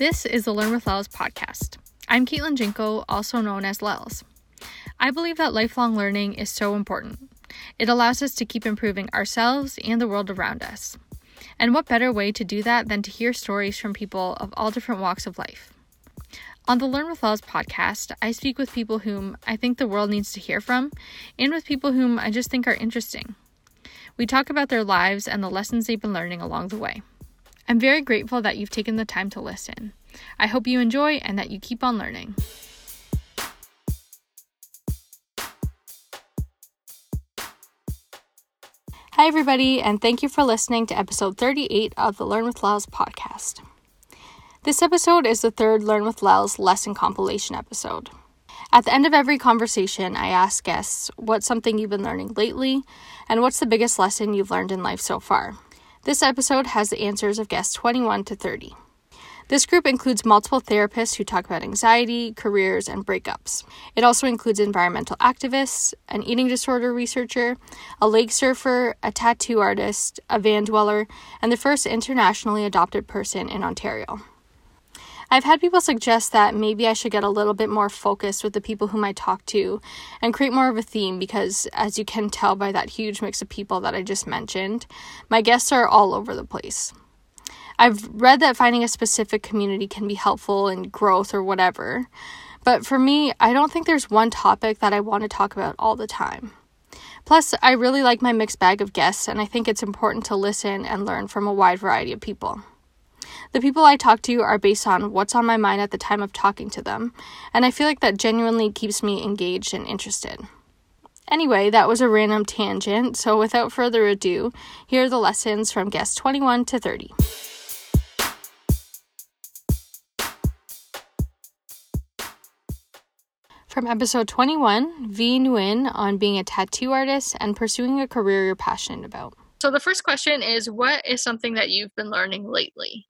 This is the Learn with Lels podcast. I'm Caitlin Jinko, also known as Lels. I believe that lifelong learning is so important. It allows us to keep improving ourselves and the world around us. And what better way to do that than to hear stories from people of all different walks of life? On the Learn with Lels podcast, I speak with people whom I think the world needs to hear from, and with people whom I just think are interesting. We talk about their lives and the lessons they've been learning along the way. I'm very grateful that you've taken the time to listen. I hope you enjoy and that you keep on learning. Hi, everybody, and thank you for listening to episode 38 of the Learn with Lels podcast. This episode is the third Learn with Lels lesson compilation episode. At the end of every conversation, I ask guests what's something you've been learning lately and what's the biggest lesson you've learned in life so far. This episode has the answers of guests 21 to 30. This group includes multiple therapists who talk about anxiety, careers, and breakups. It also includes environmental activists, an eating disorder researcher, a lake surfer, a tattoo artist, a van dweller, and the first internationally adopted person in Ontario. I've had people suggest that maybe I should get a little bit more focused with the people whom I talk to and create more of a theme because, as you can tell by that huge mix of people that I just mentioned, my guests are all over the place. I've read that finding a specific community can be helpful in growth or whatever, but for me, I don't think there's one topic that I want to talk about all the time. Plus, I really like my mixed bag of guests, and I think it's important to listen and learn from a wide variety of people. The people I talk to are based on what's on my mind at the time of talking to them, and I feel like that genuinely keeps me engaged and interested. Anyway, that was a random tangent, so without further ado, here are the lessons from guests 21 to 30. From episode 21, V Nguyen on being a tattoo artist and pursuing a career you're passionate about. So, the first question is What is something that you've been learning lately?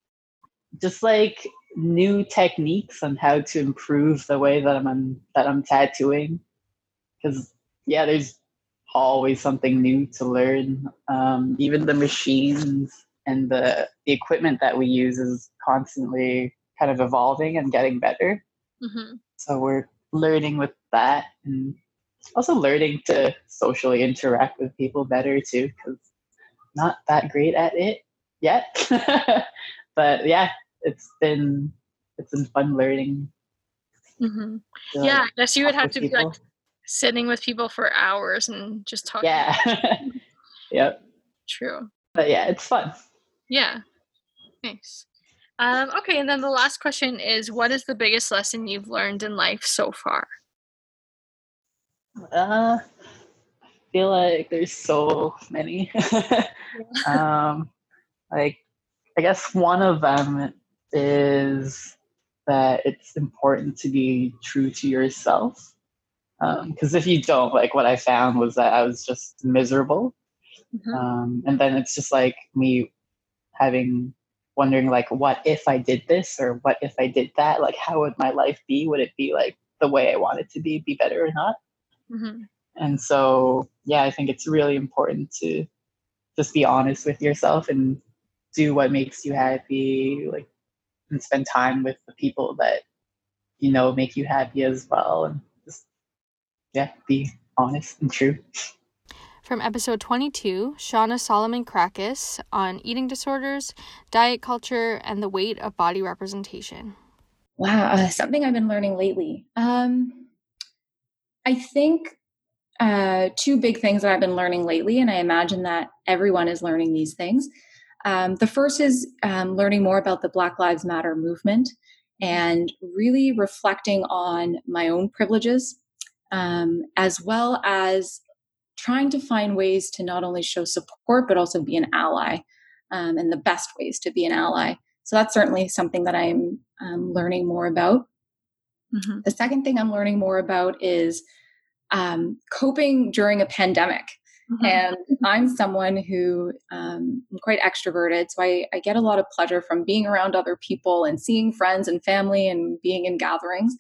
Just like new techniques on how to improve the way that I'm that I'm tattooing. Because yeah, there's always something new to learn. Um, even the machines and the the equipment that we use is constantly kind of evolving and getting better. Mm-hmm. So we're learning with that and also learning to socially interact with people better too because not that great at it yet but yeah it's been it's been fun learning. Mm-hmm. to, yeah i guess you would have to people. be like sitting with people for hours and just talking. Yeah. Yep. True. But yeah it's fun. Yeah. Nice. Um, okay, and then the last question is what is the biggest lesson you've learned in life so far? Uh, I feel like there's so many. um, like, I guess one of them is that it's important to be true to yourself. Because um, if you don't, like, what I found was that I was just miserable. Mm-hmm. Um, and then it's just like me having wondering like what if i did this or what if i did that like how would my life be would it be like the way i want it to be be better or not mm-hmm. and so yeah i think it's really important to just be honest with yourself and do what makes you happy like and spend time with the people that you know make you happy as well and just yeah be honest and true from episode 22, Shauna Solomon Krakus on eating disorders, diet culture, and the weight of body representation. Wow, uh, something I've been learning lately. Um, I think uh, two big things that I've been learning lately, and I imagine that everyone is learning these things. Um, the first is um, learning more about the Black Lives Matter movement and really reflecting on my own privileges, um, as well as trying to find ways to not only show support but also be an ally um, and the best ways to be an ally. So that's certainly something that i'm um, learning more about. Mm-hmm. the second thing i'm learning more about is um, coping during a pandemic mm-hmm. and i'm someone who um, i'm quite extroverted so I, I get a lot of pleasure from being around other people and seeing friends and family and being in gatherings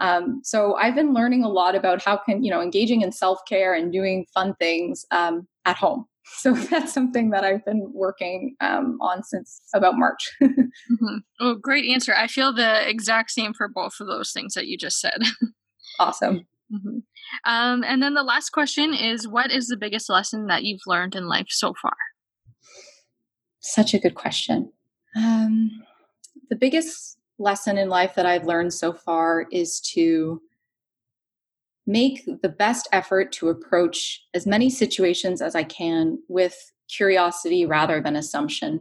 um, so I've been learning a lot about how can you know engaging in self care and doing fun things um, at home. so that's something that I've been working um, on since about March. mm-hmm. Oh, great answer. I feel the exact same for both of those things that you just said. awesome. Mm-hmm. Um, and then the last question is What is the biggest lesson that you've learned in life so far? Such a good question. Um, the biggest lesson in life that I've learned so far is to make the best effort to approach as many situations as I can with curiosity rather than assumption.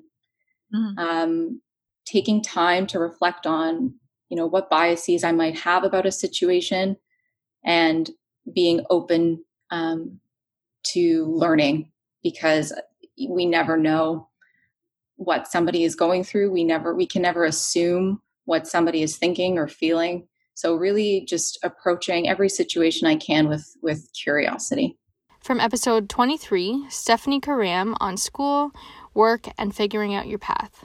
Mm-hmm. Um, taking time to reflect on, you know, what biases I might have about a situation, and being open um, to learning because we never know what somebody is going through. We never, we can never assume what somebody is thinking or feeling. So really just approaching every situation I can with with curiosity. From episode 23, Stephanie Karam on school, work and figuring out your path.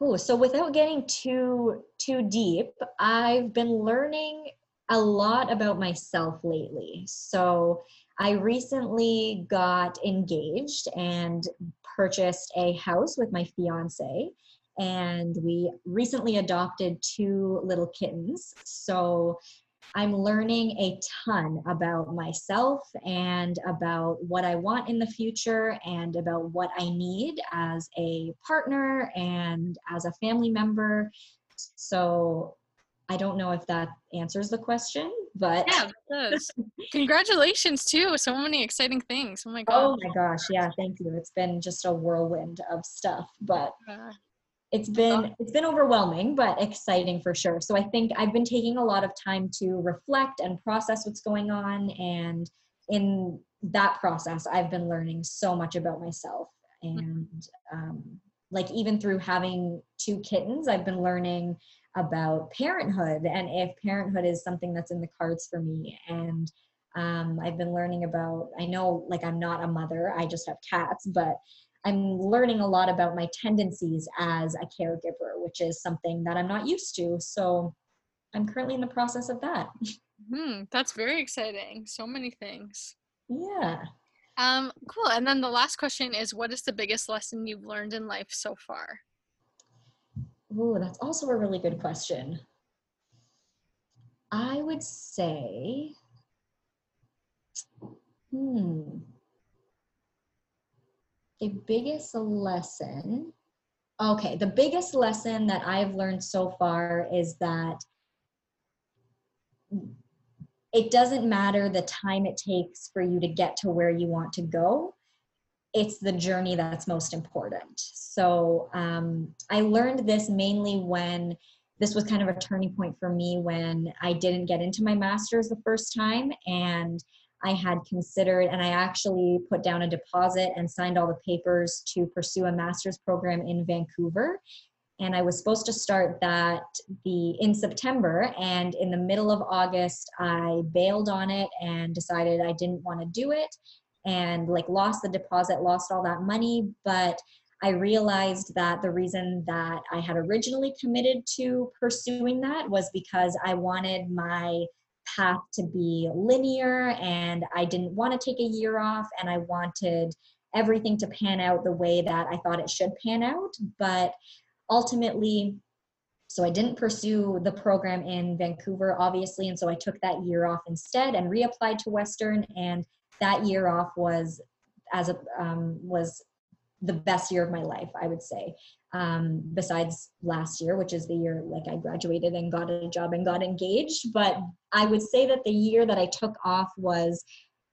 Oh, so without getting too too deep, I've been learning a lot about myself lately. So I recently got engaged and purchased a house with my fiance and we recently adopted two little kittens. So I'm learning a ton about myself and about what I want in the future and about what I need as a partner and as a family member. So I don't know if that answers the question, but yeah, it does. Congratulations too! So many exciting things. Oh my god! Oh my gosh! Yeah, thank you. It's been just a whirlwind of stuff, but it's been it's been overwhelming but exciting for sure so i think i've been taking a lot of time to reflect and process what's going on and in that process i've been learning so much about myself and um, like even through having two kittens i've been learning about parenthood and if parenthood is something that's in the cards for me and um, i've been learning about i know like i'm not a mother i just have cats but I'm learning a lot about my tendencies as a caregiver, which is something that I'm not used to. So I'm currently in the process of that. Hmm, that's very exciting. So many things. Yeah. Um, cool. And then the last question is what is the biggest lesson you've learned in life so far? Oh, that's also a really good question. I would say, hmm, the biggest lesson okay the biggest lesson that i've learned so far is that it doesn't matter the time it takes for you to get to where you want to go it's the journey that's most important so um, i learned this mainly when this was kind of a turning point for me when i didn't get into my master's the first time and I had considered, and I actually put down a deposit and signed all the papers to pursue a master's program in Vancouver. And I was supposed to start that the in September, and in the middle of August, I bailed on it and decided I didn't want to do it, and like lost the deposit, lost all that money, but. I realized that the reason that I had originally committed to pursuing that was because I wanted my path to be linear and I didn't want to take a year off and I wanted everything to pan out the way that I thought it should pan out. But ultimately, so I didn't pursue the program in Vancouver, obviously, and so I took that year off instead and reapplied to Western. And that year off was as a um, was the best year of my life, I would say um, besides last year, which is the year like I graduated and got a job and got engaged. But I would say that the year that I took off was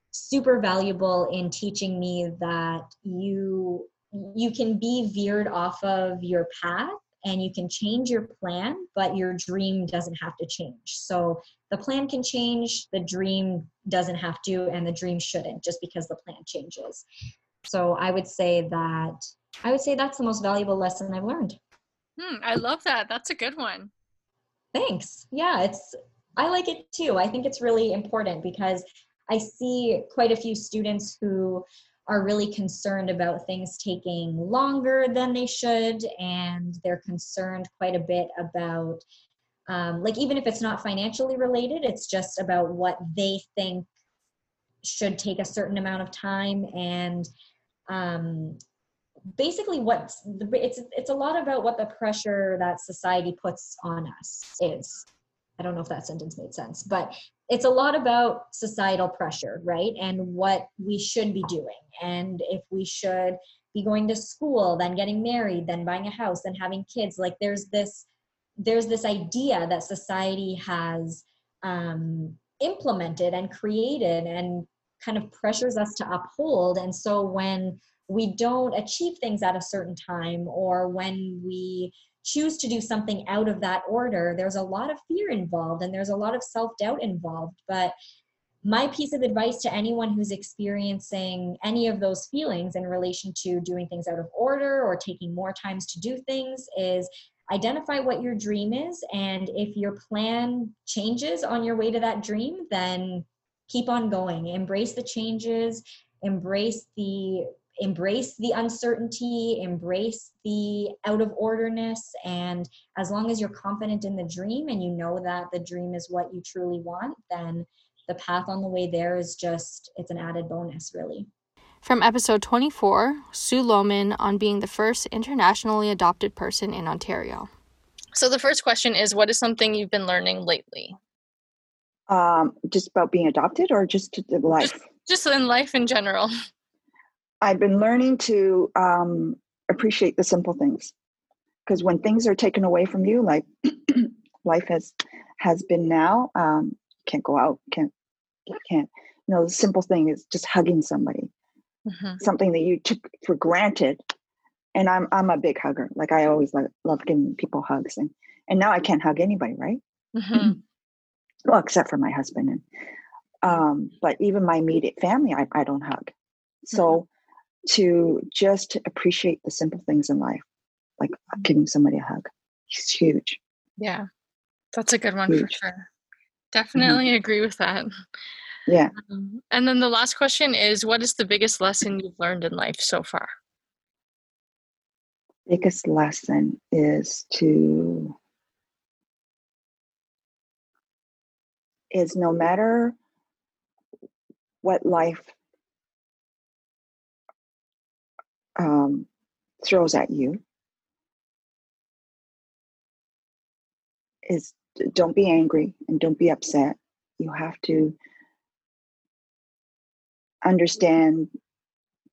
super valuable in teaching me that you you can be veered off of your path and you can change your plan but your dream doesn't have to change so the plan can change the dream doesn't have to and the dream shouldn't just because the plan changes so i would say that I would say that's the most valuable lesson I've learned. Hmm, I love that. That's a good one. Thanks. Yeah, it's I like it too. I think it's really important because I see quite a few students who are really concerned about things taking longer than they should, and they're concerned quite a bit about, um, like, even if it's not financially related, it's just about what they think should take a certain amount of time. And um, basically what's the, it's it's a lot about what the pressure that society puts on us is i don't know if that sentence made sense but it's a lot about societal pressure right? And what we should be doing. And if we should be going to school then getting married then buying a house then having kids like there's this there's this idea that society has um, implemented and created and kind of pressures us to uphold. And so when we don't achieve things at a certain time or when we choose to do something out of that order there's a lot of fear involved and there's a lot of self-doubt involved. But my piece of advice to anyone who's experiencing any of those feelings in relation to doing things out of order or taking more times to do things is identify what your dream is. And if your plan changes on your way to that dream then keep on going. Embrace the changes embrace the embrace the uncertainty, embrace the out of orderness. And as long as you're confident in the dream and you know that the dream is what you truly want, then the path on the way there is just, it's an added bonus, really. From episode 24, Sue Lohman on being the first internationally adopted person in Ontario. So, the first question is What is something you've been learning lately? Um, just about being adopted or just life? Just, just in life in general. I've been learning to um, appreciate the simple things because when things are taken away from you, like life has has been now, um, can't go out, can't can't. You know, the simple thing is just hugging somebody, mm-hmm. something that you took for granted. And I'm I'm a big hugger. Like I always love, love giving people hugs, and and now I can't hug anybody, right? Mm-hmm. well, except for my husband, and um, but even my immediate family, I, I don't hug. So mm-hmm to just appreciate the simple things in life, like mm-hmm. giving somebody a hug. It's huge. Yeah, that's a good one huge. for sure. Mm-hmm. Definitely mm-hmm. agree with that. Yeah. Um, and then the last question is what is the biggest lesson you've learned in life so far? Biggest lesson is to is no matter what life um, throws at you is don't be angry and don't be upset. You have to understand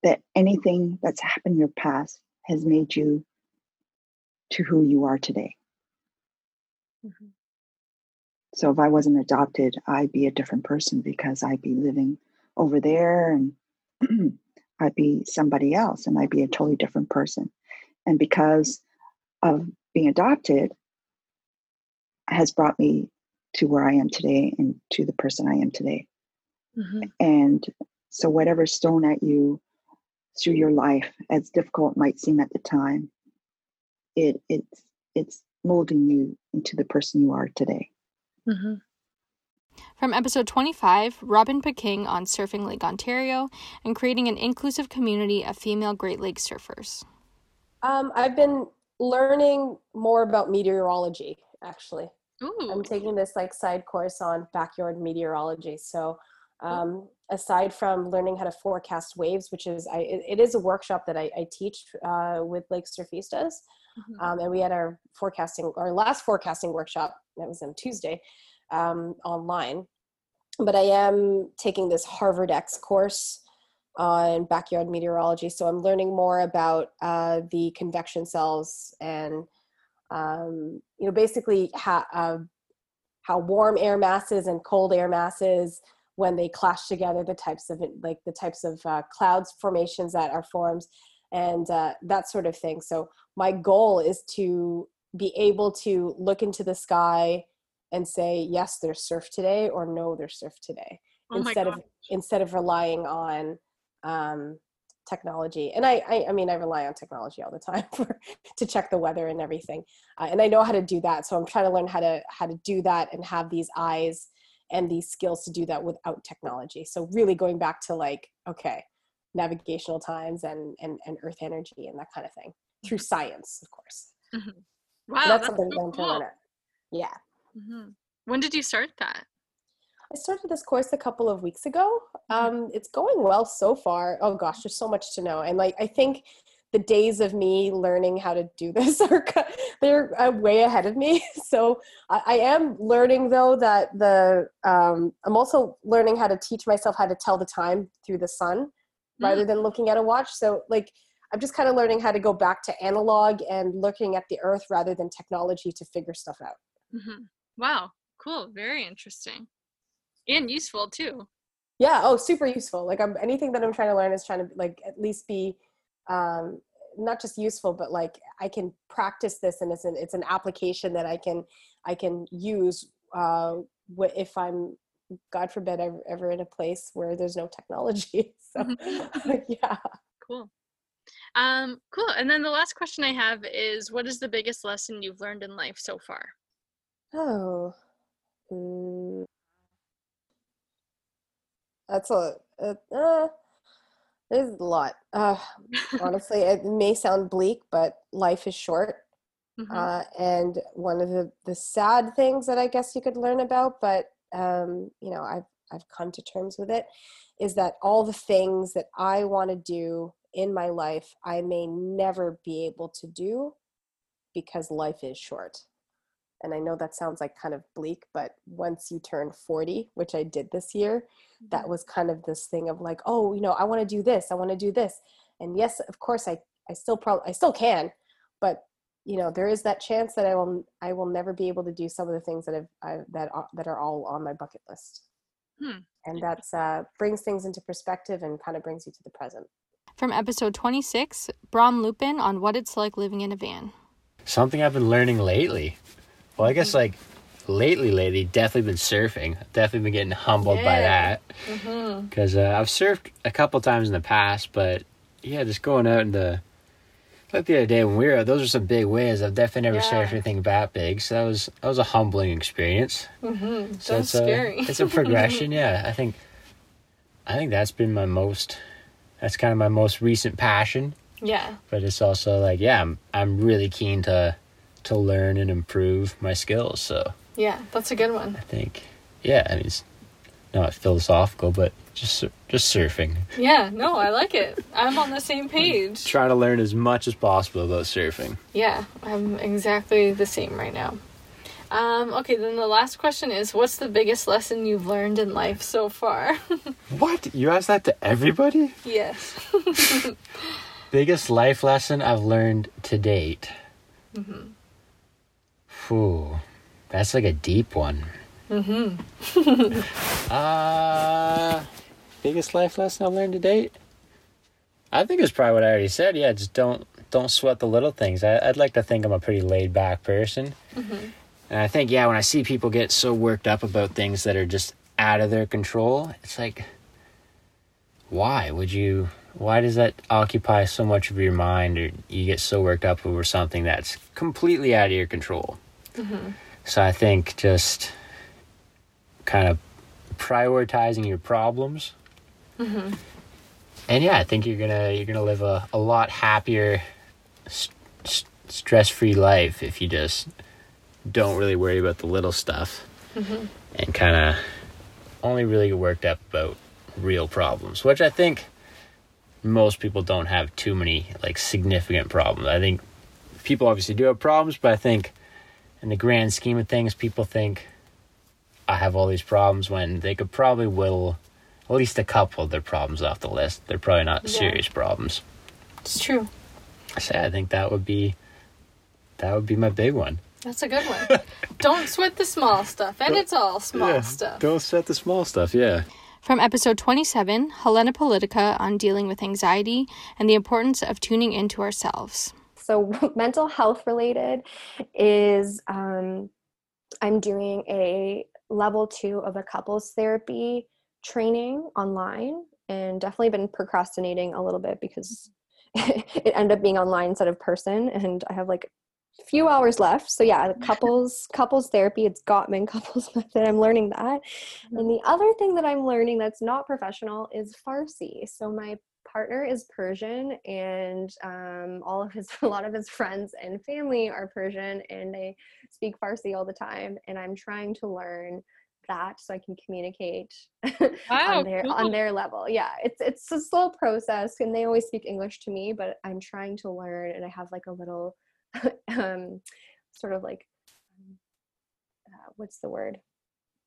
that anything that's happened in your past has made you to who you are today. Mm-hmm. So if I wasn't adopted, I'd be a different person because I'd be living over there and I'd be somebody else and I'd be a totally different person. And because of being adopted has brought me to where I am today and to the person I am today. Mm-hmm. And so whatever's thrown at you through your life, as difficult it might seem at the time, it it's it's molding you into the person you are today. Mm-hmm. From episode 25, Robin Peking on Surfing Lake Ontario and creating an inclusive community of female Great Lakes surfers. Um, I've been learning more about meteorology, actually. Ooh. I'm taking this like side course on backyard meteorology. So, um, aside from learning how to forecast waves, which is I, it is a workshop that I, I teach uh, with Lake Surfistas, mm-hmm. um, and we had our forecasting our last forecasting workshop that was on Tuesday, um, online. But I am taking this Harvard X course on backyard meteorology. So I'm learning more about uh, the convection cells and, um, you know, basically how, uh, how warm air masses and cold air masses, when they clash together, the types of like the types of uh, clouds formations that are formed and uh, that sort of thing. So my goal is to be able to look into the sky and say yes there's surf today or no there's surf today oh instead of instead of relying on um, technology. And I, I, I mean i rely on technology all the time for to check the weather and everything uh, and i know how to do that so i'm trying to learn how to how to do that and have these eyes and these skills to do that without technology. So really going back to like okay navigational times and and, and earth energy and that kind of thing through science of course. Mm-hmm. wow that's, that's, something so i'm trying to learn yeah Mm-hmm. When did you start that? I started this course a couple of weeks ago. Mm-hmm. Um, it's going well so far. Oh gosh, there's so much to know, and like I think the days of me learning how to do this are they're uh, way ahead of me. So I, I am learning though that the um, I'm also learning how to teach myself how to tell the time through the sun mm-hmm. rather than looking at a watch. So like I'm just kind of learning how to go back to analog and looking at the earth rather than technology to figure stuff out. Mm-hmm. Wow, cool, very interesting, and useful too. Yeah. Oh, super useful. Like I'm anything that I'm trying to learn is trying to like at least be um, not just useful, but like I can practice this, and it's an it's an application that I can I can use uh, if I'm God forbid ever, ever in a place where there's no technology. So yeah. Cool. Um, cool. And then the last question I have is what is the biggest lesson you've learned in life so far? Oh. Mm. That's a, a uh, there's a lot. Uh, honestly, it may sound bleak, but life is short. Mm-hmm. Uh, and one of the, the sad things that I guess you could learn about, but um, you know, I've I've come to terms with it, is that all the things that I want to do in my life, I may never be able to do because life is short. And I know that sounds like kind of bleak, but once you turn 40, which I did this year, that mm-hmm. was kind of this thing of like, oh, you know, I want to do this, I want to do this. And yes, of course I I still probably I still can, but you know, there is that chance that I will I will never be able to do some of the things that I've I, that are, that are all on my bucket list. Hmm. And that's uh, brings things into perspective and kind of brings you to the present. From episode 26, Bram Lupin on what it's like living in a van. Something I've been learning lately. Well, I guess like lately, lately, definitely been surfing. Definitely been getting humbled yeah. by that. Because mm-hmm. uh, I've surfed a couple times in the past, but yeah, just going out in the like the other day when we were those are some big waves. I've definitely never yeah. surfed anything that big, so that was that was a humbling experience. Mm-hmm. So that's it's scary. A, it's a progression. yeah, I think I think that's been my most. That's kind of my most recent passion. Yeah. But it's also like, yeah, I'm I'm really keen to to learn and improve my skills. So yeah, that's a good one. I think. Yeah, I mean, it's not philosophical, but just just surfing. Yeah, no, I like it. I'm on the same page. Try to learn as much as possible about surfing. Yeah, I'm exactly the same right now. Um, okay, then the last question is what's the biggest lesson you've learned in life so far? what? You asked that to everybody? Yes. biggest life lesson I've learned to date. Mm-hmm. Whew. That's like a deep one. Mm-hmm. uh biggest life lesson I've learned to date? I think it's probably what I already said. Yeah, just don't don't sweat the little things. I, would like to think I'm a pretty laid back person, mm-hmm. and I think yeah, when I see people get so worked up about things that are just out of their control, it's like, why would you? Why does that occupy so much of your mind, or you get so worked up over something that's completely out of your control? Mm-hmm. So I think just kind of prioritizing your problems Mm-hmm. And yeah, I think you're gonna you're gonna live a, a lot happier, st- stress free life if you just don't really worry about the little stuff mm-hmm. and kind of only really get worked up about real problems, which I think most people don't have too many like significant problems. I think people obviously do have problems, but I think in the grand scheme of things, people think I have all these problems when they could probably whittle at least a couple of their problems off the list. They're probably not yeah. serious problems. It's true. So I think that would be that would be my big one. That's a good one. don't sweat the small stuff, and it's all small yeah, stuff. Don't sweat the small stuff. Yeah. From episode 27, Helena Politica on dealing with anxiety and the importance of tuning into ourselves. So, mental health related is um, I'm doing a level two of a couples therapy training online and definitely been procrastinating a little bit because it ended up being online instead of person and i have like a few hours left. So yeah couples couples therapy it's gottman couples method. I'm learning that. And the other thing that i'm learning that's not professional is farsi. So my partner is persian and um, all of his a lot of his friends and family are persian and they speak farsi all the time and i'm trying to learn that so I can communicate wow, on their cool. on their level. Yeah, it's it's a slow process and they always speak English to me, but I'm trying to learn and I have like a little um sort of like uh, what's the word?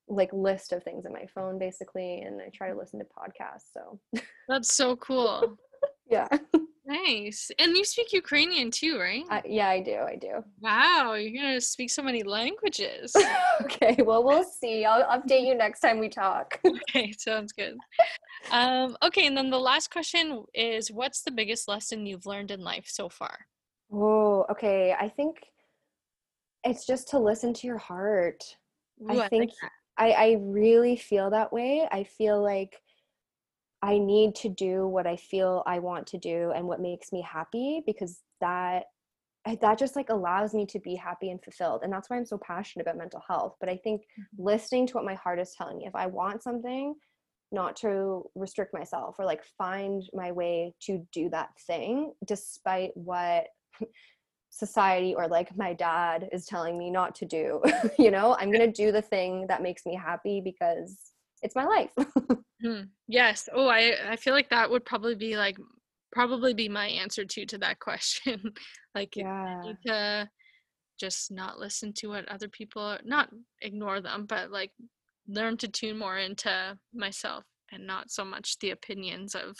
Like list of things in my phone basically and I try to listen to podcasts. So That's so cool. yeah. Nice. And you speak Ukrainian too, right? Uh, yeah, I do. I do. Wow, you're going to speak so many languages. okay, well, we'll see. I'll update you next time we talk. okay, sounds good. Um, okay, and then the last question is what's the biggest lesson you've learned in life so far? Oh, okay. I think it's just to listen to your heart. Ooh, I think I, I really feel that way. I feel like I need to do what I feel I want to do and what makes me happy because that that just like allows me to be happy and fulfilled and that's why i'm so passionate about mental health but i think mm-hmm. listening to what my heart is telling me if i want something not to restrict myself or like find my way to do that thing despite what society or like my dad is telling me not to do you know i'm going to do the thing that makes me happy because it's my life. Mm, yes. Oh i i feel like that would probably be like probably be my answer to to that question. Like yeah. I need to just not listen to what other people not ignore them but like learn to tune more into myself and not so much the opinions of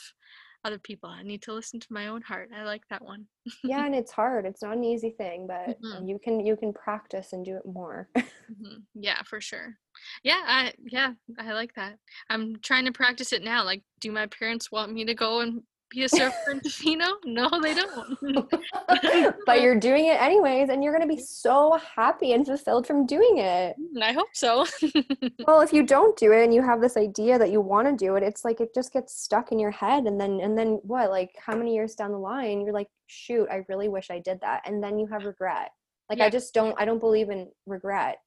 other people. I need to listen to my own heart. I like that one. yeah, and it's hard. It's not an easy thing, but mm-hmm. you can you can practice and do it more. mm-hmm. Yeah, for sure. Yeah, I yeah, I like that. I'm trying to practice it now. Like, do my parents want me to go and be a surfer in Tofino? No, they don't. but you're doing it anyways, and you're going to be so happy and fulfilled from doing it. Mm, I hope so. well, if you don't do it and you have this idea that you want to do it, it's like it just gets stuck in your head, and then and then what? Like how many years down the line, you're like, shoot, I really wish I did that, and then you have regret. Like yeah. I just don't. I don't believe in regret.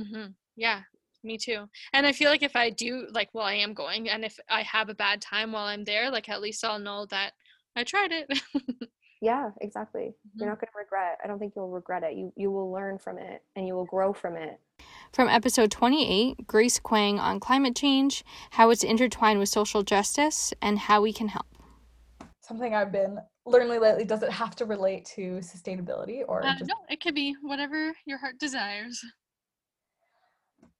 Mm-hmm. Yeah, me too and i feel like if i do like well i am going and if i have a bad time while i'm there like at least i'll know that i tried it. Yeah exactly mm-hmm. you're not going to regret i don't think you'll regret it you you will learn from it and you will grow from it. From episode 28 grace quang on climate change how it's intertwined with social justice and how we can help. Something i've been learning lately does it have to relate to sustainability or uh, just... no it could be whatever your heart desires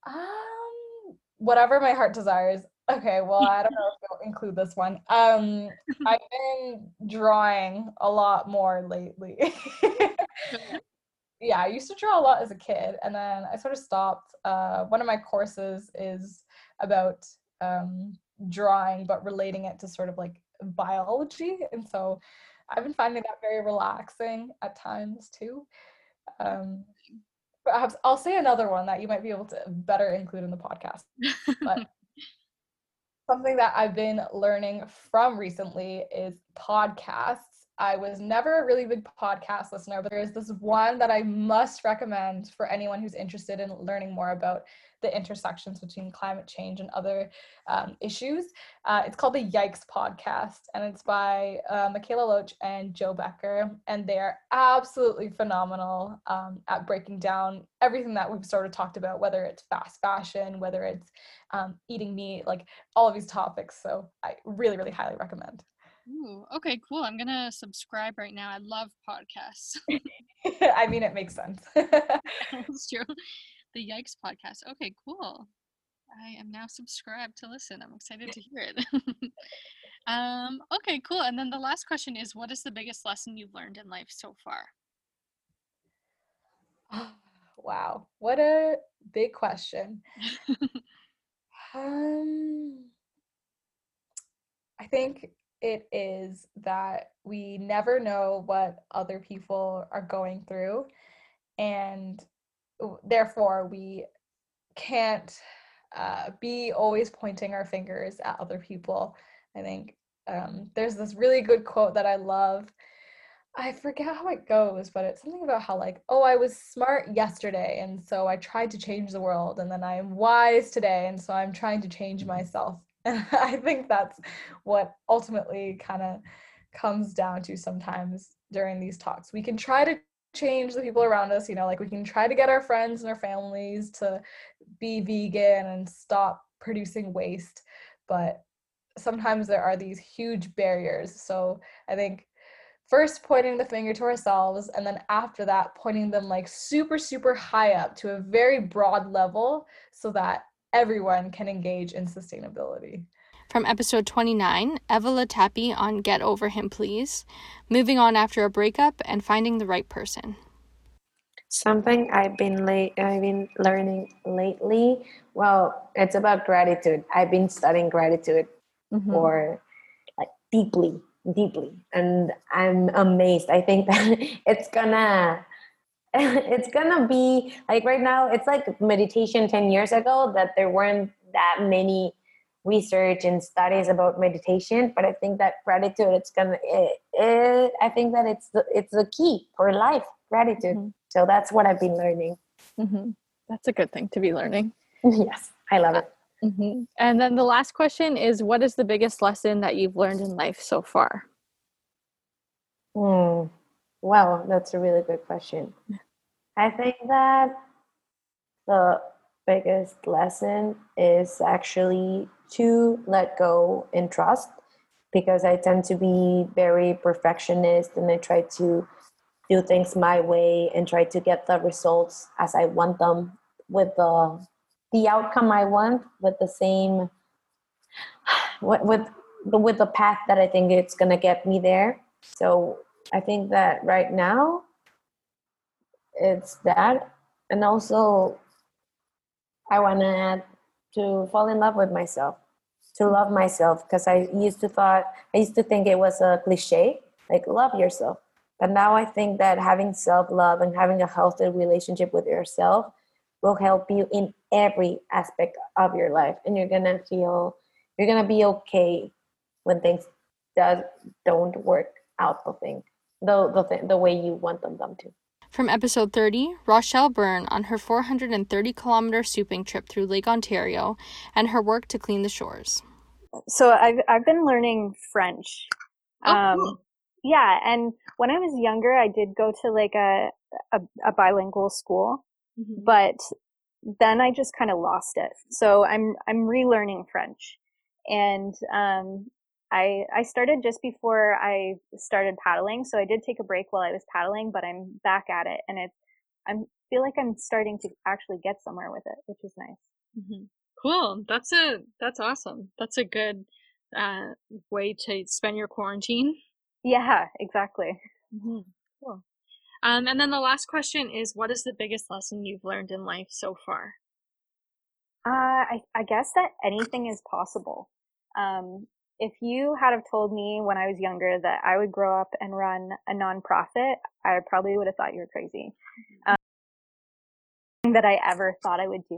um, whatever my heart desires. Okay, well, I don't know if you'll include this one. Um, I've been drawing a lot more lately. yeah, I used to draw a lot as a kid, and then I sort of stopped. Uh, one of my courses is about um, drawing, but relating it to sort of like biology, and so I've been finding that very relaxing at times too. Um, perhaps I'll say another one that you might be able to better include in the podcast. But something that I've been learning from recently is podcasts. I was never a really big podcast listener, but there is this one that I must recommend for anyone who's interested in learning more about the intersections between climate change and other um, issues. Uh, it's called the Yikes Podcast, and it's by uh, Mikaela Loach and Jo Becker, and they are absolutely phenomenal um, at breaking down everything that we've sort of talked about, whether it's fast fashion, whether it's um, eating meat, like all of these topics. So I really, really highly recommend. Ooh, okay, cool. I'm gonna subscribe right now. I love podcasts. I mean, it makes sense. That's true the Yikes podcast. Okay, cool. I am now subscribed to listen. I'm excited to hear it. um, okay, cool. And then the last question is what is the biggest lesson you've learned in life so far? wow. What a big question. um, I think it is that we never know what other people are going through. And therefore we can't uh, be always pointing our fingers at other people. I think um, there's this really good quote that i love. I forget how it goes but it's something about how like oh i was smart yesterday and so i tried to change the world and then i am wise today and so i'm trying to change myself and i think that's what ultimately kind of comes down to sometimes during these talks. We can try to change the people around us you know like we can try to get our friends and our families to be vegan and stop producing waste but sometimes there are these huge barriers. So i think first pointing the finger to ourselves and then after that pointing them like super super high up to a very broad level so that everyone can engage in sustainability from episode 29, Eva Latapi on Get Over Him Please, moving on after a breakup and finding the right person. Something I've been late, I've been learning lately. Well, it's about gratitude. I've been studying gratitude mm-hmm. for like deeply, deeply, and I'm amazed. I think that it's gonna it's gonna be like right now it's like meditation 10 years ago that there weren't that many research and studies about meditation but i think that gratitude it's gonna it, it, i think that it's the, it's the key for life gratitude mm-hmm. so that's what i've been learning mm-hmm. that's a good thing to be learning yes i love it mm-hmm. and then the last question is what is the biggest lesson that you've learned in life so far mm. wow that's a really good question i think that the biggest lesson is actually to let go and trust because I tend to be very perfectionist and I try to do things my way and try to get the results as I want them with the the outcome I want with the same with with the, with the path that I think it's gonna get me there. So I think that right now it's that and also I want to add to fall in love with myself to love myself because I used to thought I used to think it was a cliche, like love yourself. But now I think that having self-love and having a healthy relationship with yourself will help you in every aspect of your life and you're to feel you're to be okay when things does don't work out the thing the the, the way you want them, them to. From episode 30, Rochelle Byrne on her 430 kilometer SUPing trip through Lake Ontario and her work to clean the shores. So I've I've been learning French. Oh, um, cool. Yeah, and when I was younger, I did go to like a a, a bilingual school, mm-hmm. but then I just kind of lost it. So I'm I'm relearning French, and um, I I started just before I started paddling. So I did take a break while I was paddling, but I'm back at it, and it's I feel like I'm starting to actually get somewhere with it, which is nice. Mm-hmm. Cool. That's a that's awesome. That's a good uh, way to spend your quarantine. Yeah, exactly. Mm-hmm. Cool. Um, and then the last question is, what is the biggest lesson you've learned in life so far? Uh, I, I guess that anything is possible. Um, if you had have told me when I was younger that I would grow up and run a nonprofit, I probably would have thought you were crazy. Mm-hmm. Um, that I ever thought I would do